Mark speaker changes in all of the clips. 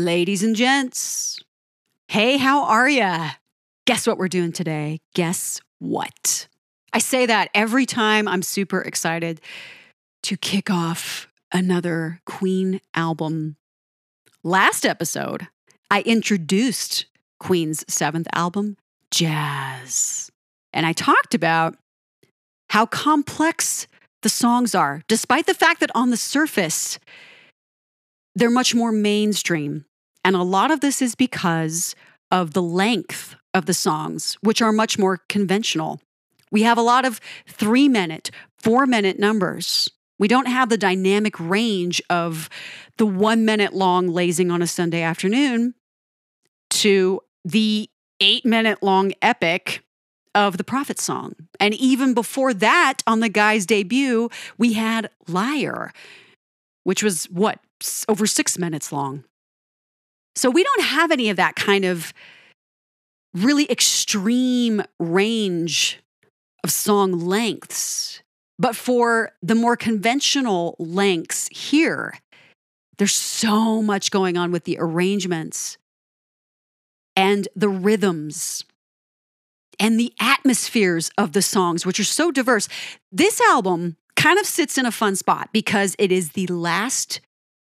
Speaker 1: Ladies and gents, hey, how are ya? Guess what we're doing today? Guess what? I say that every time I'm super excited to kick off another Queen album. Last episode, I introduced Queen's seventh album, Jazz. And I talked about how complex the songs are, despite the fact that on the surface, they're much more mainstream. And a lot of this is because of the length of the songs, which are much more conventional. We have a lot of three minute, four minute numbers. We don't have the dynamic range of the one minute long lazing on a Sunday afternoon to the eight minute long epic of the prophet song. And even before that, on the guy's debut, we had Liar, which was what, over six minutes long. So we don't have any of that kind of really extreme range of song lengths. But for the more conventional lengths here, there's so much going on with the arrangements and the rhythms and the atmospheres of the songs, which are so diverse. This album kind of sits in a fun spot because it is the last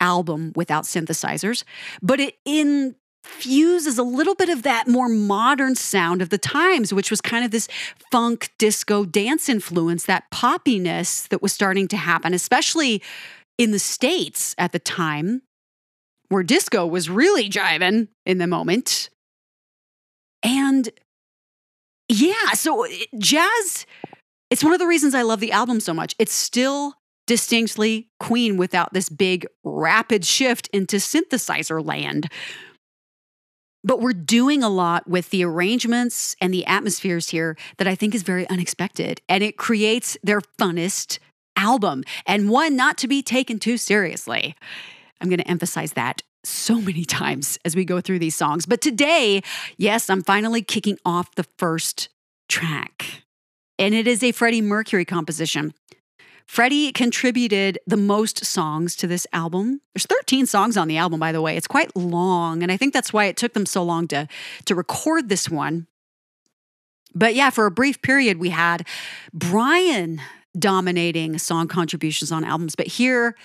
Speaker 1: album without synthesizers, but it infuses a little bit of that more modern sound of the times, which was kind of this funk, disco, dance influence, that poppiness that was starting to happen, especially in the States at the time, where disco was really jiving in the moment. And yeah, so jazz, it's one of the reasons I love the album so much. It's still distinctly Queen without this big rapid shift into synthesizer land. But we're doing a lot with the arrangements and the atmospheres here that I think is very unexpected. And it creates their funnest album and one not to be taken too seriously. I'm going to emphasize that so many times as we go through these songs. But today, yes, I'm finally kicking off the first track. And it is a Freddie Mercury composition. Freddie contributed the most songs to this album. There's 13 songs on the album, by the way. It's quite long, and I think that's why it took them so long to, to record this one. But yeah, for a brief period, we had Brian dominating song contributions on albums. But here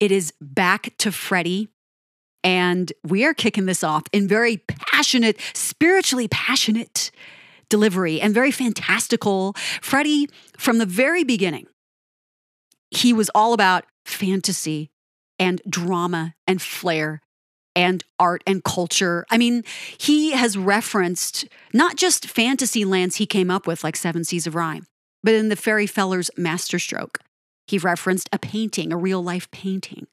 Speaker 1: it is back to Freddie. And we are kicking this off in very passionate, spiritually passionate delivery and very fantastical. Freddie, from the very beginning, he was all about fantasy and drama and flair and art and culture. I mean, he has referenced not just fantasy lands he came up with, like Seven Seas of Rhye, but in the Fairy Feller's Masterstroke. He referenced a painting, a real life painting.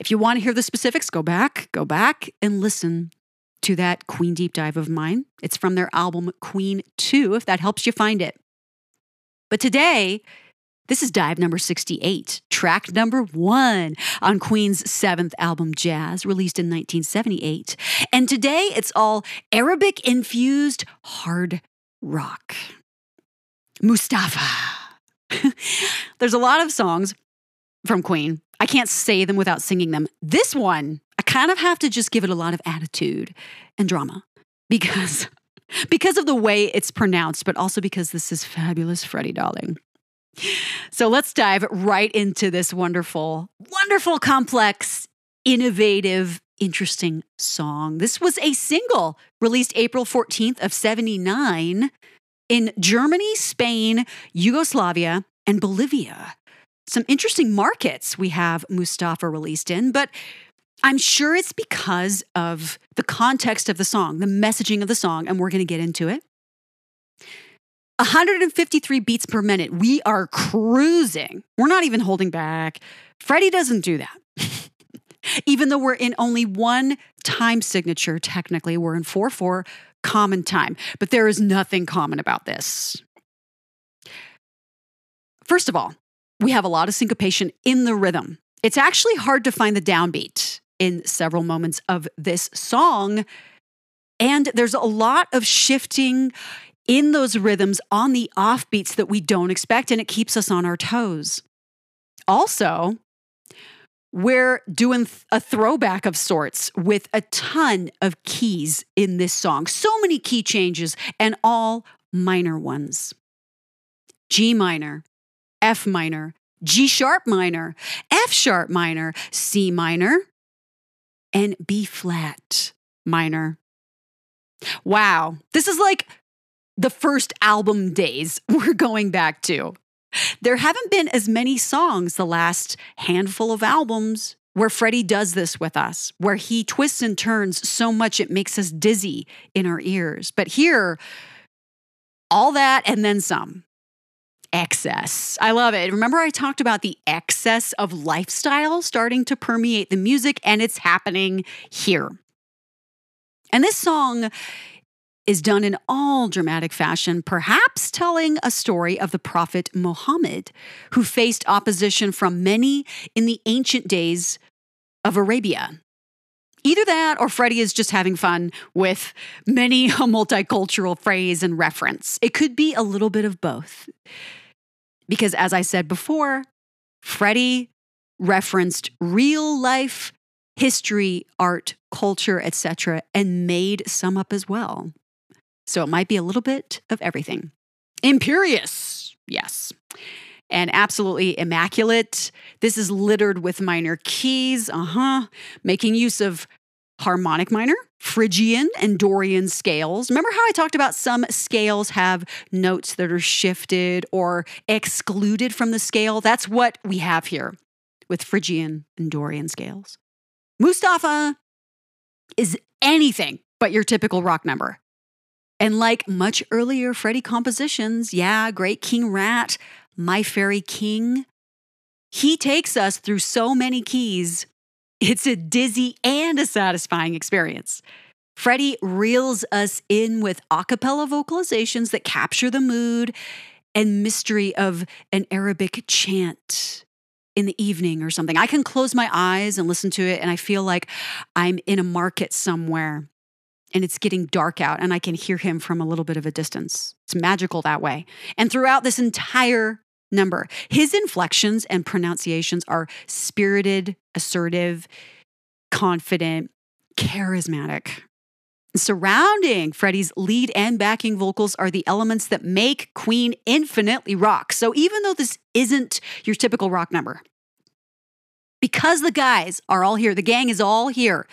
Speaker 1: If you want to hear the specifics, go back, go back and listen to that Queen deep dive of mine. It's from their album Queen 2, if that helps you find it. But today, this is dive number 68, track number one on Queen's seventh album, Jazz, released in 1978. And today it's all Arabic infused hard rock. Mustafa. There's a lot of songs from Queen. I can't say them without singing them. This one, I kind of have to just give it a lot of attitude and drama because because of the way it's pronounced, but also because this is fabulous Freddie Darling. So let's dive right into this wonderful, wonderful, complex, innovative, interesting song. This was a single released April 14th of 79 in Germany, Spain, Yugoslavia, and Bolivia. Some interesting markets we have Mustafa released in, but I'm sure it's because of the context of the song, the messaging of the song, and we're going to get into it. 153 beats per minute. We are cruising. We're not even holding back. Freddie doesn't do that. even though we're in only one time signature, technically, we're in 4 4 common time, but there is nothing common about this. First of all, we have a lot of syncopation in the rhythm. It's actually hard to find the downbeat in several moments of this song. And there's a lot of shifting in those rhythms on the offbeats that we don't expect, and it keeps us on our toes. Also, we're doing a throwback of sorts with a ton of keys in this song. So many key changes and all minor ones G minor, F minor, G sharp minor, F sharp minor, C minor, and B flat minor. Wow, this is like the first album days we're going back to. There haven't been as many songs the last handful of albums where Freddie does this with us, where he twists and turns so much it makes us dizzy in our ears. But here, all that and then some. Excess. I love it. Remember, I talked about the excess of lifestyle starting to permeate the music, and it's happening here. And this song is done in all dramatic fashion, perhaps telling a story of the Prophet Muhammad, who faced opposition from many in the ancient days of Arabia. Either that or Freddie is just having fun with many a multicultural phrase and reference. It could be a little bit of both. Because as I said before, Freddie referenced real life history, art, culture, etc., and made some up as well. So it might be a little bit of everything. Imperious, yes. And absolutely immaculate. This is littered with minor keys, uh huh, making use of harmonic minor, Phrygian, and Dorian scales. Remember how I talked about some scales have notes that are shifted or excluded from the scale? That's what we have here with Phrygian and Dorian scales. Mustafa is anything but your typical rock number. And like much earlier Freddie compositions, yeah, Great King Rat, My Fairy King, he takes us through so many keys. It's a dizzy and a satisfying experience. Freddie reels us in with a cappella vocalizations that capture the mood and mystery of an Arabic chant in the evening or something. I can close my eyes and listen to it, and I feel like I'm in a market somewhere and it's getting dark out and I can hear him from a little bit of a distance. It's magical that way. And throughout this entire number, his inflections and pronunciations are spirited, assertive, confident, charismatic. Surrounding Freddie's lead and backing vocals are the elements that make Queen infinitely rock. So even though this isn't your typical rock number, because the guys are all here, the gang is all here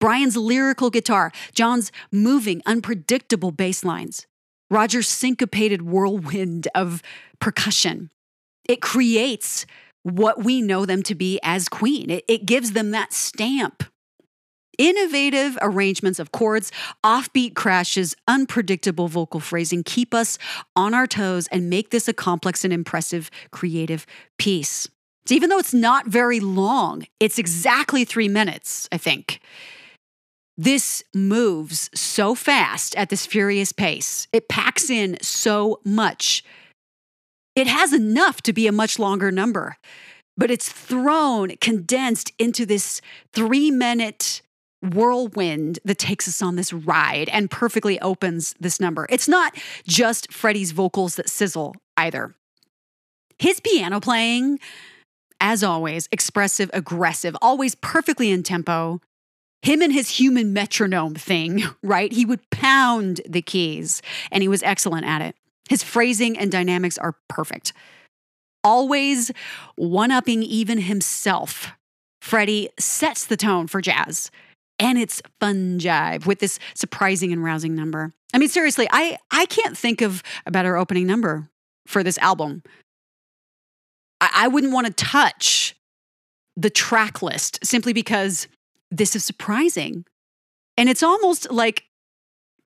Speaker 1: Brian's lyrical guitar, John's moving, unpredictable bass lines, Roger's syncopated whirlwind of percussion. It creates what we know them to be as Queen. It, it gives them that stamp. Innovative arrangements of chords, offbeat crashes, unpredictable vocal phrasing keep us on our toes and make this a complex and impressive creative piece. So even though it's not very long, it's exactly three minutes, I think. This moves so fast at this furious pace. It packs in so much. It has enough to be a much longer number, but it's thrown, condensed into this three minute whirlwind that takes us on this ride and perfectly opens this number. It's not just Freddie's vocals that sizzle either. His piano playing, as always, expressive, aggressive, always perfectly in tempo, him and his human metronome thing, right? He would pound the keys and he was excellent at it. His phrasing and dynamics are perfect. Always one upping even himself. Freddie sets the tone for jazz and it's fun jive with this surprising and rousing number. I mean, seriously, I, I can't think of a better opening number for this album. I, I wouldn't want to touch the track list simply because this is surprising. And it's almost like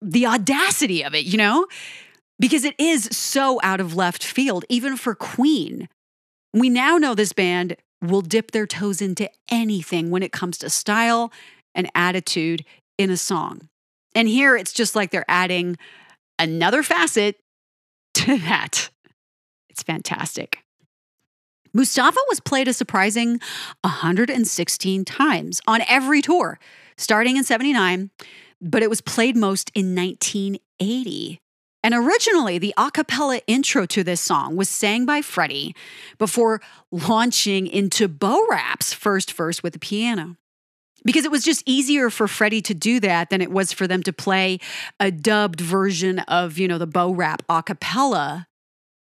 Speaker 1: the audacity of it, you know? Because it is so out of left field, even for Queen. We now know this band will dip their toes into anything when it comes to style and attitude in a song. And here it's just like they're adding another facet to that. It's fantastic. Mustafa was played a surprising 116 times on every tour, starting in 79, but it was played most in 1980. And originally, the a cappella intro to this song was sang by Freddie before launching into Bo Rap's first verse with the piano. Because it was just easier for Freddie to do that than it was for them to play a dubbed version of, you know, the Bo Rap a cappella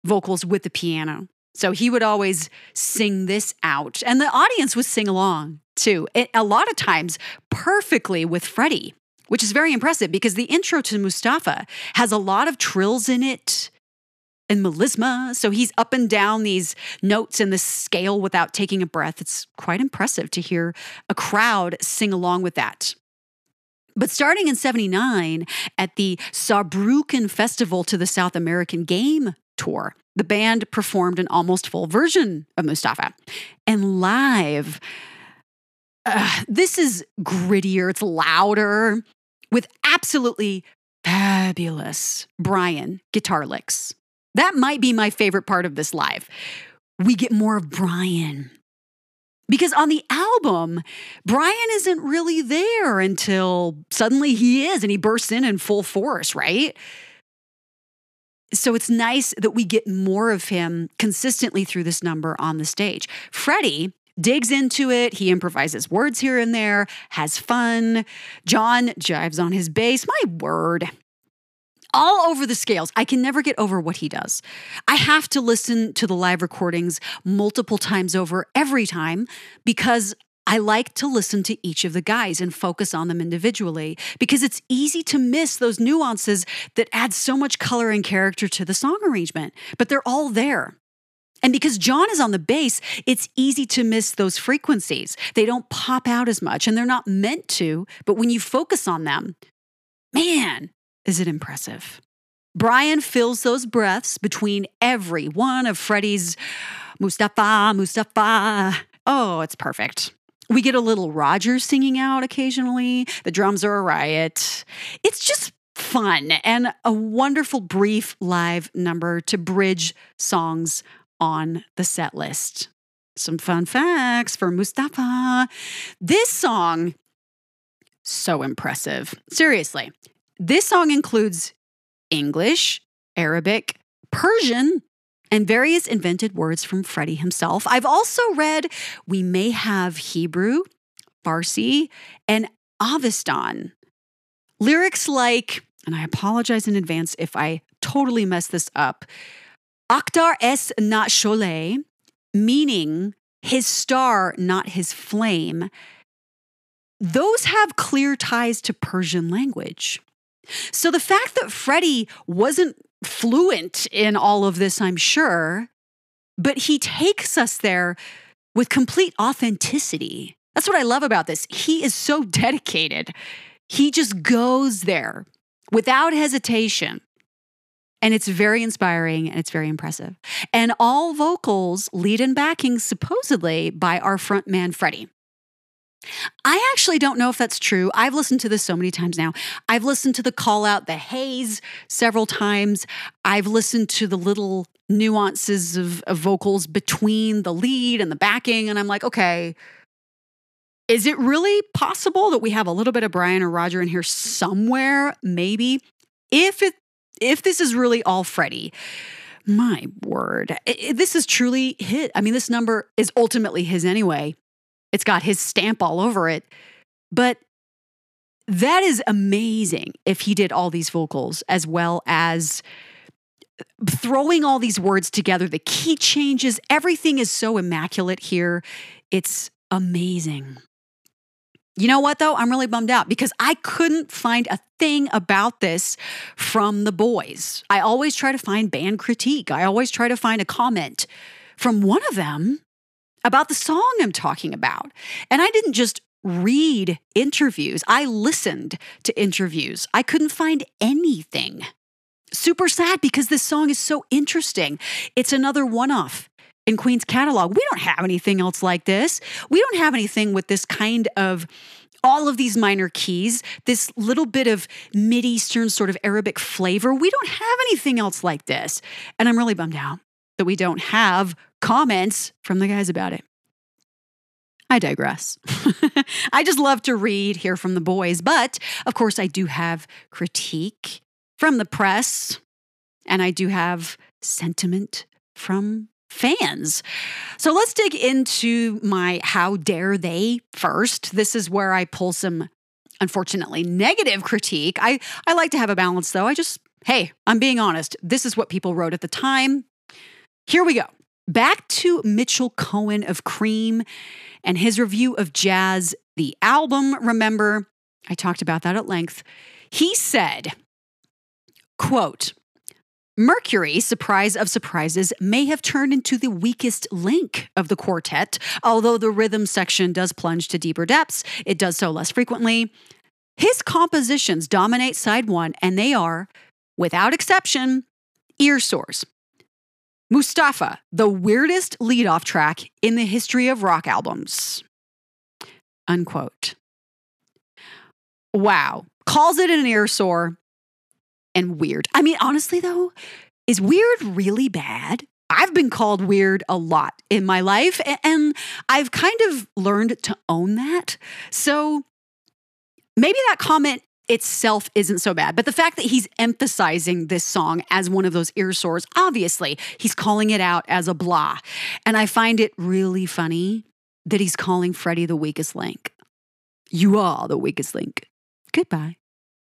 Speaker 1: vocals with the piano. So he would always sing this out, and the audience would sing along too. It, a lot of times, perfectly with Freddie, which is very impressive because the intro to Mustafa has a lot of trills in it and melisma. So he's up and down these notes in the scale without taking a breath. It's quite impressive to hear a crowd sing along with that. But starting in 79 at the Saarbrücken Festival to the South American Game Tour, the band performed an almost full version of Mustafa. And live, uh, this is grittier, it's louder, with absolutely fabulous Brian guitar licks. That might be my favorite part of this live. We get more of Brian. Because on the album, Brian isn't really there until suddenly he is and he bursts in in full force, right? So it's nice that we get more of him consistently through this number on the stage. Freddie digs into it. He improvises words here and there, has fun. John jives on his bass. My word. All over the scales. I can never get over what he does. I have to listen to the live recordings multiple times over every time because I like to listen to each of the guys and focus on them individually because it's easy to miss those nuances that add so much color and character to the song arrangement, but they're all there. And because John is on the bass, it's easy to miss those frequencies. They don't pop out as much and they're not meant to, but when you focus on them, man, is it impressive. Brian fills those breaths between every one of Freddie's Mustafa, Mustafa. Oh, it's perfect. We get a little Roger singing out occasionally. The drums are a riot. It's just fun and a wonderful brief live number to bridge songs on the set list. Some fun facts for Mustafa. This song, so impressive. Seriously, this song includes English, Arabic, Persian, and various invented words from Freddie himself. I've also read we may have Hebrew, Farsi, and Avestan. Lyrics like, and I apologize in advance if I totally mess this up, Akhtar es not Sholeh, meaning his star, not his flame, those have clear ties to Persian language. So the fact that Freddie wasn't fluent in all of this, I'm sure, but he takes us there with complete authenticity. That's what I love about this. He is so dedicated. He just goes there without hesitation. And it's very inspiring and it's very impressive. And all vocals, lead and backing, supposedly by our frontman, Freddie. I actually don't know if that's true. I've listened to this so many times now. I've listened to the call out, the haze several times. I've listened to the little nuances of, of vocals between the lead and the backing. And I'm like, okay, is it really possible that we have a little bit of Brian or Roger in here somewhere? Maybe. If it if this is really all Freddie, my word, it, this is truly hit. I mean, this number is ultimately his anyway. It's got his stamp all over it. But that is amazing if he did all these vocals as well as throwing all these words together, the key changes, everything is so immaculate here. It's amazing. You know what, though? I'm really bummed out because I couldn't find a thing about this from the boys. I always try to find band critique, I always try to find a comment from one of them about the song I'm talking about. And I didn't just read interviews, I listened to interviews. I couldn't find anything. Super sad because this song is so interesting. It's another one off in Queen's catalog. We don't have anything else like this. We don't have anything with this kind of all of these minor keys, this little bit of Mid-Eastern sort of Arabic flavor. We don't have anything else like this. And I'm really bummed out that we don't have comments from the guys about it. I digress. I just love to read, hear from the boys, but of course, I do have critique from the press. and I do have sentiment from fans. So let's dig into my how dare they first. This is where I pull some unfortunately negative critique. I I like to have a balance though. I just hey, I'm being honest. This is what people wrote at the time. Here we go. Back to Mitchell Cohen of Creem and his review of Jazz, the album. Remember, I talked about that at length. He said, quote, Mercury, surprise of surprises, may have turned into the weakest link of the quartet. Although the rhythm section does plunge to deeper depths, it does so less frequently. His compositions dominate side one, and they are, without exception, ear sores. Mustafa, the weirdest leadoff track in the history of rock albums. Unquote. Wow. Calls it an ear sore and weird. I mean, honestly, though, is weird really bad? I've been called weird a lot in my life, and I've kind of learned to own that. So maybe that comment itself isn't so bad, but the fact that he's emphasizing this song as one of those ear sores, obviously, he's calling it out as a blah. And I find it really funny that he's calling Freddie the weakest link. You are the weakest link. Goodbye.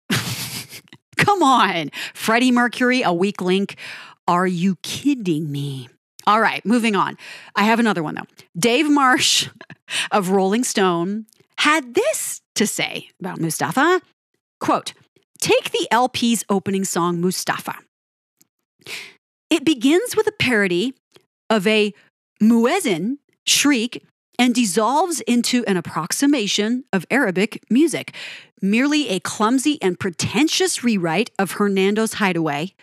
Speaker 1: Come on. Freddie Mercury, a weak link. Are you kidding me? All right, moving on. I have another one though. Dave Marsh of Rolling Stone had this to say about Mustafa. Quote, take the LP's opening song, Mustafa. It begins with a parody of a muezzin shriek and dissolves into an approximation of Arabic music, merely a clumsy and pretentious rewrite of Hernando's Hideaway,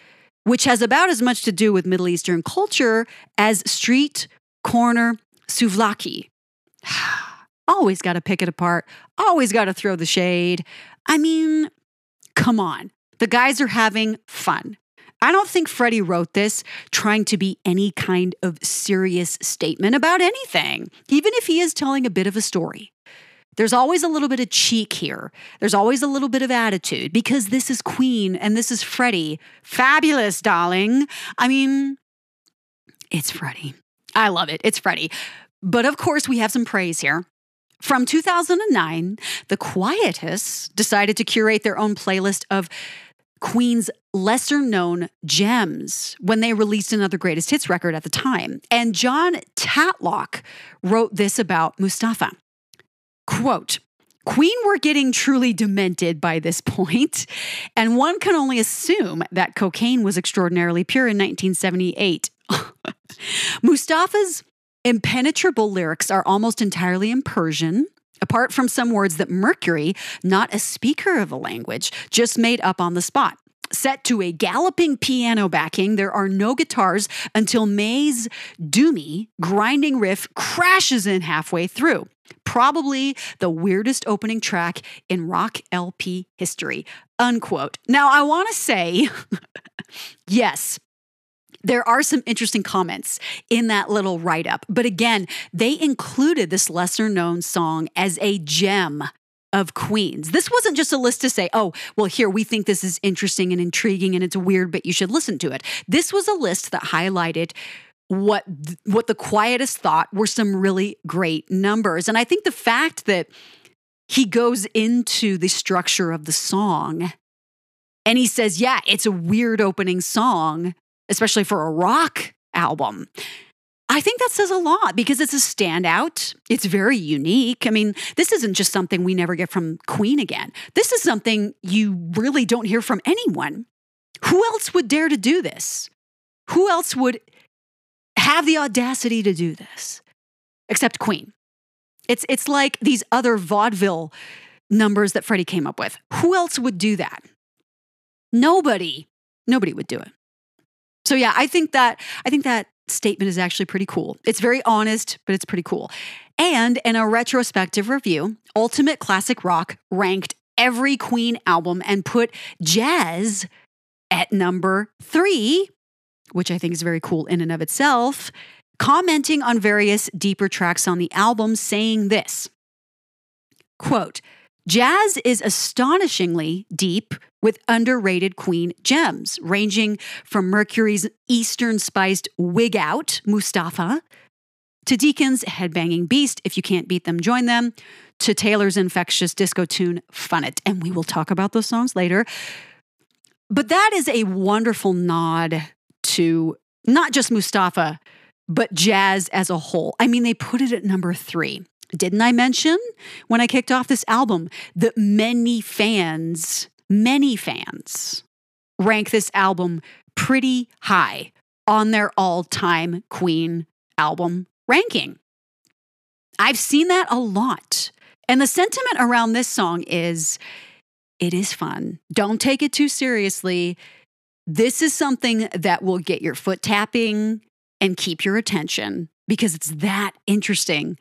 Speaker 1: which has about as much to do with Middle Eastern culture as street corner souvlaki. always got to pick it apart, always got to throw the shade. I mean, come on. The guys are having fun. I don't think Freddie wrote this trying to be any kind of serious statement about anything, even if he is telling a bit of a story. There's always a little bit of cheek here. There's always a little bit of attitude because this is Queen and this is Freddie. Fabulous, darling. I mean, it's Freddie. I love it. It's Freddie. But of course, we have some praise here. From 2009, the Quietus decided to curate their own playlist of Queen's lesser known gems when they released another greatest hits record at the time. And John Tatlock wrote this about Mustafa. Quote, Queen were getting truly demented by this point, and one can only assume that cocaine was extraordinarily pure in 1978. Mustafa's impenetrable lyrics are almost entirely in Persian, apart from some words that Mercury, not a speaker of a language, just made up on the spot. Set to a galloping piano backing, there are no guitars until May's doomy, grinding riff crashes in halfway through. Probably the weirdest opening track in rock LP history. Unquote. Now, I want to say, yes, there are some interesting comments in that little write up. But again, they included this lesser known song as a gem of queens. This wasn't just a list to say, oh, well, here, we think this is interesting and intriguing and it's weird, but you should listen to it. This was a list that highlighted what what the Quietus thought were some really great numbers and i think the fact that he goes into the structure of the song and he says yeah it's a weird opening song especially for a rock album. I think that says a lot because it's a standout. It's very unique. I mean, this isn't just something we never get from Queen again. This is something you really don't hear from anyone. Who else would dare to do this? Who else would have the audacity to do this except Queen? It's, it's like these other vaudeville numbers that Freddie came up with. Who else would do that? Nobody. Nobody would do it. So yeah, I think that I think that statement is actually pretty cool. It's very honest, but it's pretty cool. And in a retrospective review, Ultimate Classic Rock ranked every Queen album and put jazz at number 3, which I think is very cool in and of itself, commenting on various deeper tracks on the album saying this. Quote, Jazz is astonishingly deep with underrated Queen gems, ranging from Mercury's Eastern spiced wig out, Mustafa, to Deacon's headbanging beast, if you can't beat them, join them, to Taylor's infectious disco tune, Fun It. And we will talk about those songs later. But that is a wonderful nod to not just Mustafa, but jazz as a whole. I mean, they put it at number three. Didn't I mention when I kicked off this album that many fans, many fans rank this album pretty high on their all time Queen album ranking? I've seen that a lot. And the sentiment around this song is it is fun. Don't take it too seriously. This is something that will get your foot tapping and keep your attention because it's that interesting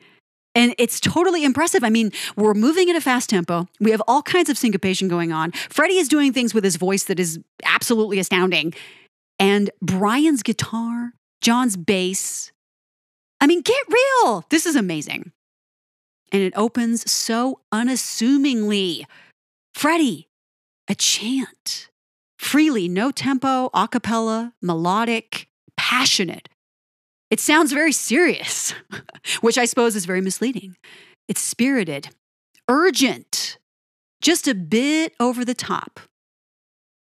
Speaker 1: and it's totally impressive. I mean, we're moving at a fast tempo. We have all kinds of syncopation going on. Freddie is doing things with his voice that is absolutely astounding. And Brian's guitar, John's bass. I mean, get real. This is amazing. And it opens so unassumingly. Freddie, a chant. Freely, no tempo, a cappella, melodic, passionate. It sounds very serious, which I suppose is very misleading. It's spirited, urgent, just a bit over the top.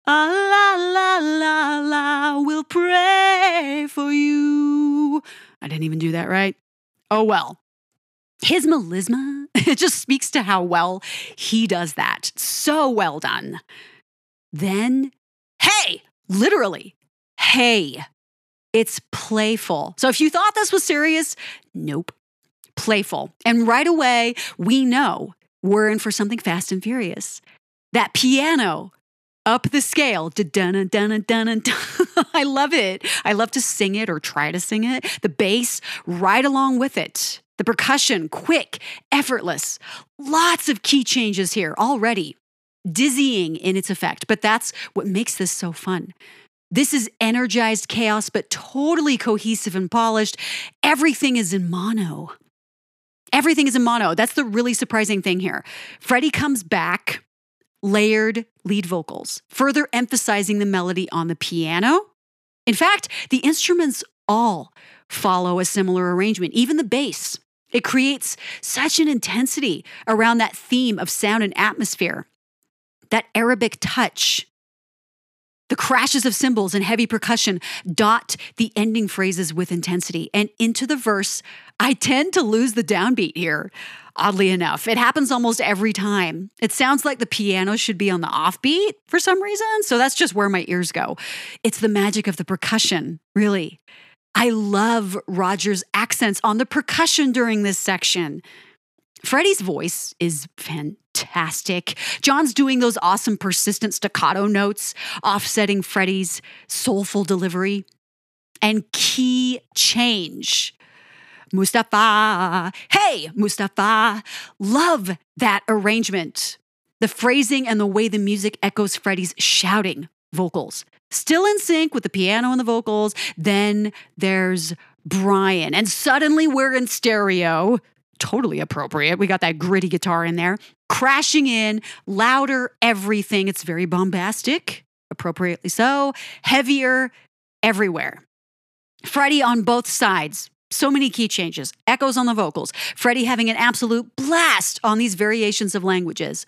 Speaker 1: Ah, la la la la, we'll pray for you. I didn't even do that right. Oh well. His melisma, it just speaks to how well he does that. So well done. Then, hey, literally, hey, it's playful. So if you thought this was serious, nope. Playful. And right away, we know we're in for something fast and furious. That piano up the scale. Dun, dun, dun, I love it. I love to sing it or try to sing it. The bass right along with it. The percussion, quick, effortless. Lots of key changes here already. Dizzying in its effect, but that's what makes this so fun. This is energized chaos, but totally cohesive and polished. Everything is in mono. Everything is in mono. That's the really surprising thing here. Freddie comes back, layered lead vocals, further emphasizing the melody on the piano. In fact, the instruments all follow a similar arrangement, even the bass. It creates such an intensity around that theme of sound and atmosphere, that Arabic touch the crashes of cymbals and heavy percussion dot the ending phrases with intensity. And into the verse, I tend to lose the downbeat here. Oddly enough, it happens almost every time. It sounds like the piano should be on the offbeat for some reason. So that's just where my ears go. It's the magic of the percussion, really. I love Roger's accents on the percussion during this section. Freddie's voice is fantastic. John's doing those awesome persistent staccato notes, offsetting Freddie's soulful delivery. And key change. Mustafa, hey, Mustafa. Love that arrangement. The phrasing and the way the music echoes Freddie's shouting vocals. Still in sync with the piano and the vocals. Then there's Brian, and suddenly we're in stereo totally appropriate. We got that gritty guitar in there, crashing in, louder, everything. It's very bombastic, appropriately so, heavier everywhere. Freddie on both sides. So many key changes, echoes on the vocals, Freddie having an absolute blast on these variations of languages.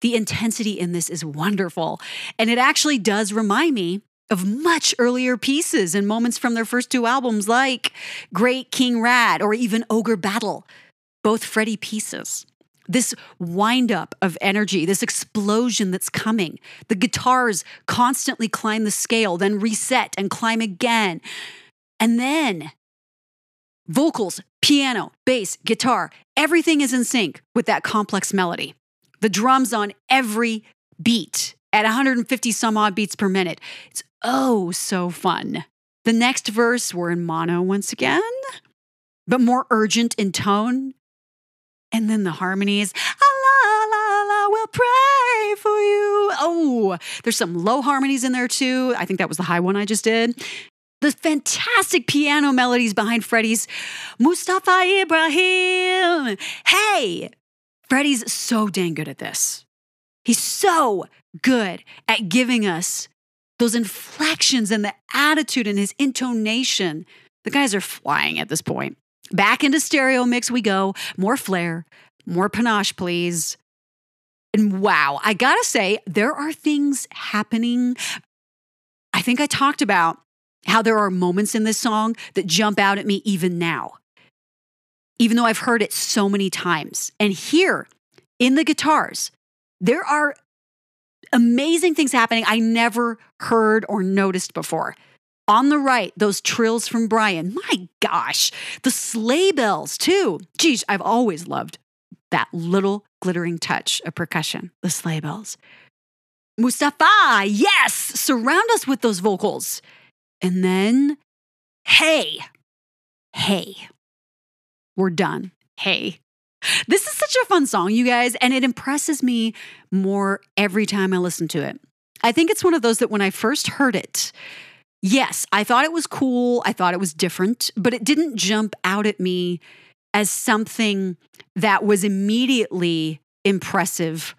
Speaker 1: The intensity in this is wonderful. And it actually does remind me of much earlier pieces and moments from their first two albums, like Great King Rat or even Ogre Battle both Freddie pieces. This windup of energy, this explosion that's coming. The guitars constantly climb the scale, then reset and climb again. And then vocals, piano, bass, guitar, everything is in sync with that complex melody. The drums on every beat at 150 some odd beats per minute. It's oh so fun. The next verse, we're in mono once again, but more urgent in tone and then the harmonies, ah, la, la, la, we'll pray for you. Oh, there's some low harmonies in there too. I think that was the high one I just did. The fantastic piano melodies behind Freddie's Mustafa Ibrahim. Hey, Freddie's so dang good at this. He's so good at giving us those inflections and the attitude and his intonation. The guys are flying at this point. Back into stereo mix we go. More flair, more panache, please. And wow, I gotta say, there are things happening. I think I talked about how there are moments in this song that jump out at me even now, even though I've heard it so many times. And here in the guitars, there are amazing things happening I never heard or noticed before. On the right, those trills from Brian. My gosh, the sleigh bells too. Geez, I've always loved that little glittering touch of percussion, the sleigh bells. Mustafa, yes, surround us with those vocals. And then, hey, hey, we're done. Hey. This is such a fun song, you guys, and it impresses me more every time I listen to it. I think it's one of those that when I first heard it, yes, I thought it was cool. I thought it was different, but it didn't jump out at me as something that was immediately impressive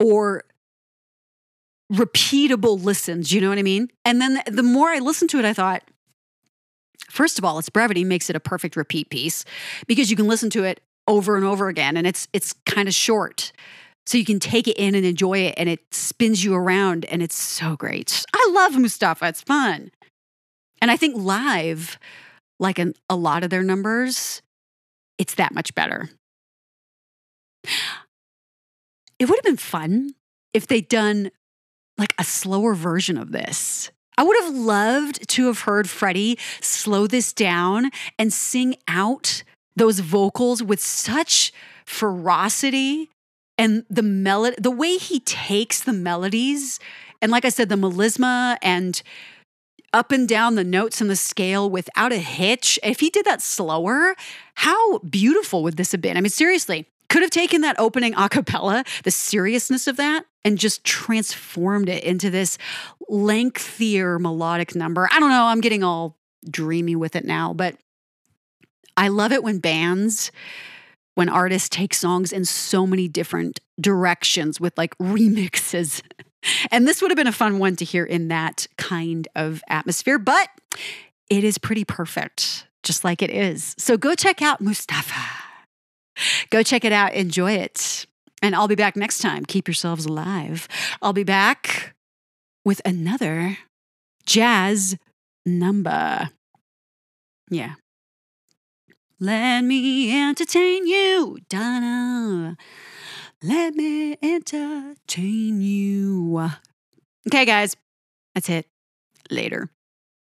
Speaker 1: or repeatable listens. You know what I mean? And then the more I listened to it, I thought, first of all, its brevity makes it a perfect repeat piece because you can listen to it over and over again and it's it's kind of short. So you can take it in and enjoy it and it spins you around and it's so great. I love Mustafa. It's fun. And I think live, like in a lot of their numbers, it's that much better. It would have been fun if they'd done like a slower version of this. I would have loved to have heard Freddie slow this down and sing out those vocals with such ferocity and the melody, the way he takes the melodies. And like I said, the melisma and up and down the notes in the scale without a hitch. If he did that slower, how beautiful would this have been? I mean, seriously, could have taken that opening a cappella, the seriousness of that, and just transformed it into this lengthier melodic number. I don't know, I'm getting all dreamy with it now, but I love it when bands, when artists take songs in so many different directions with like remixes. And this would have been a fun one to hear in that kind of atmosphere, but it is pretty perfect, just like it is. So go check out Mustafa. Go check it out, enjoy it. And I'll be back next time. Keep yourselves alive. I'll be back with another jazz number. Yeah. Let me entertain you, Donna. Let me entertain you. Okay, guys, that's it. Later.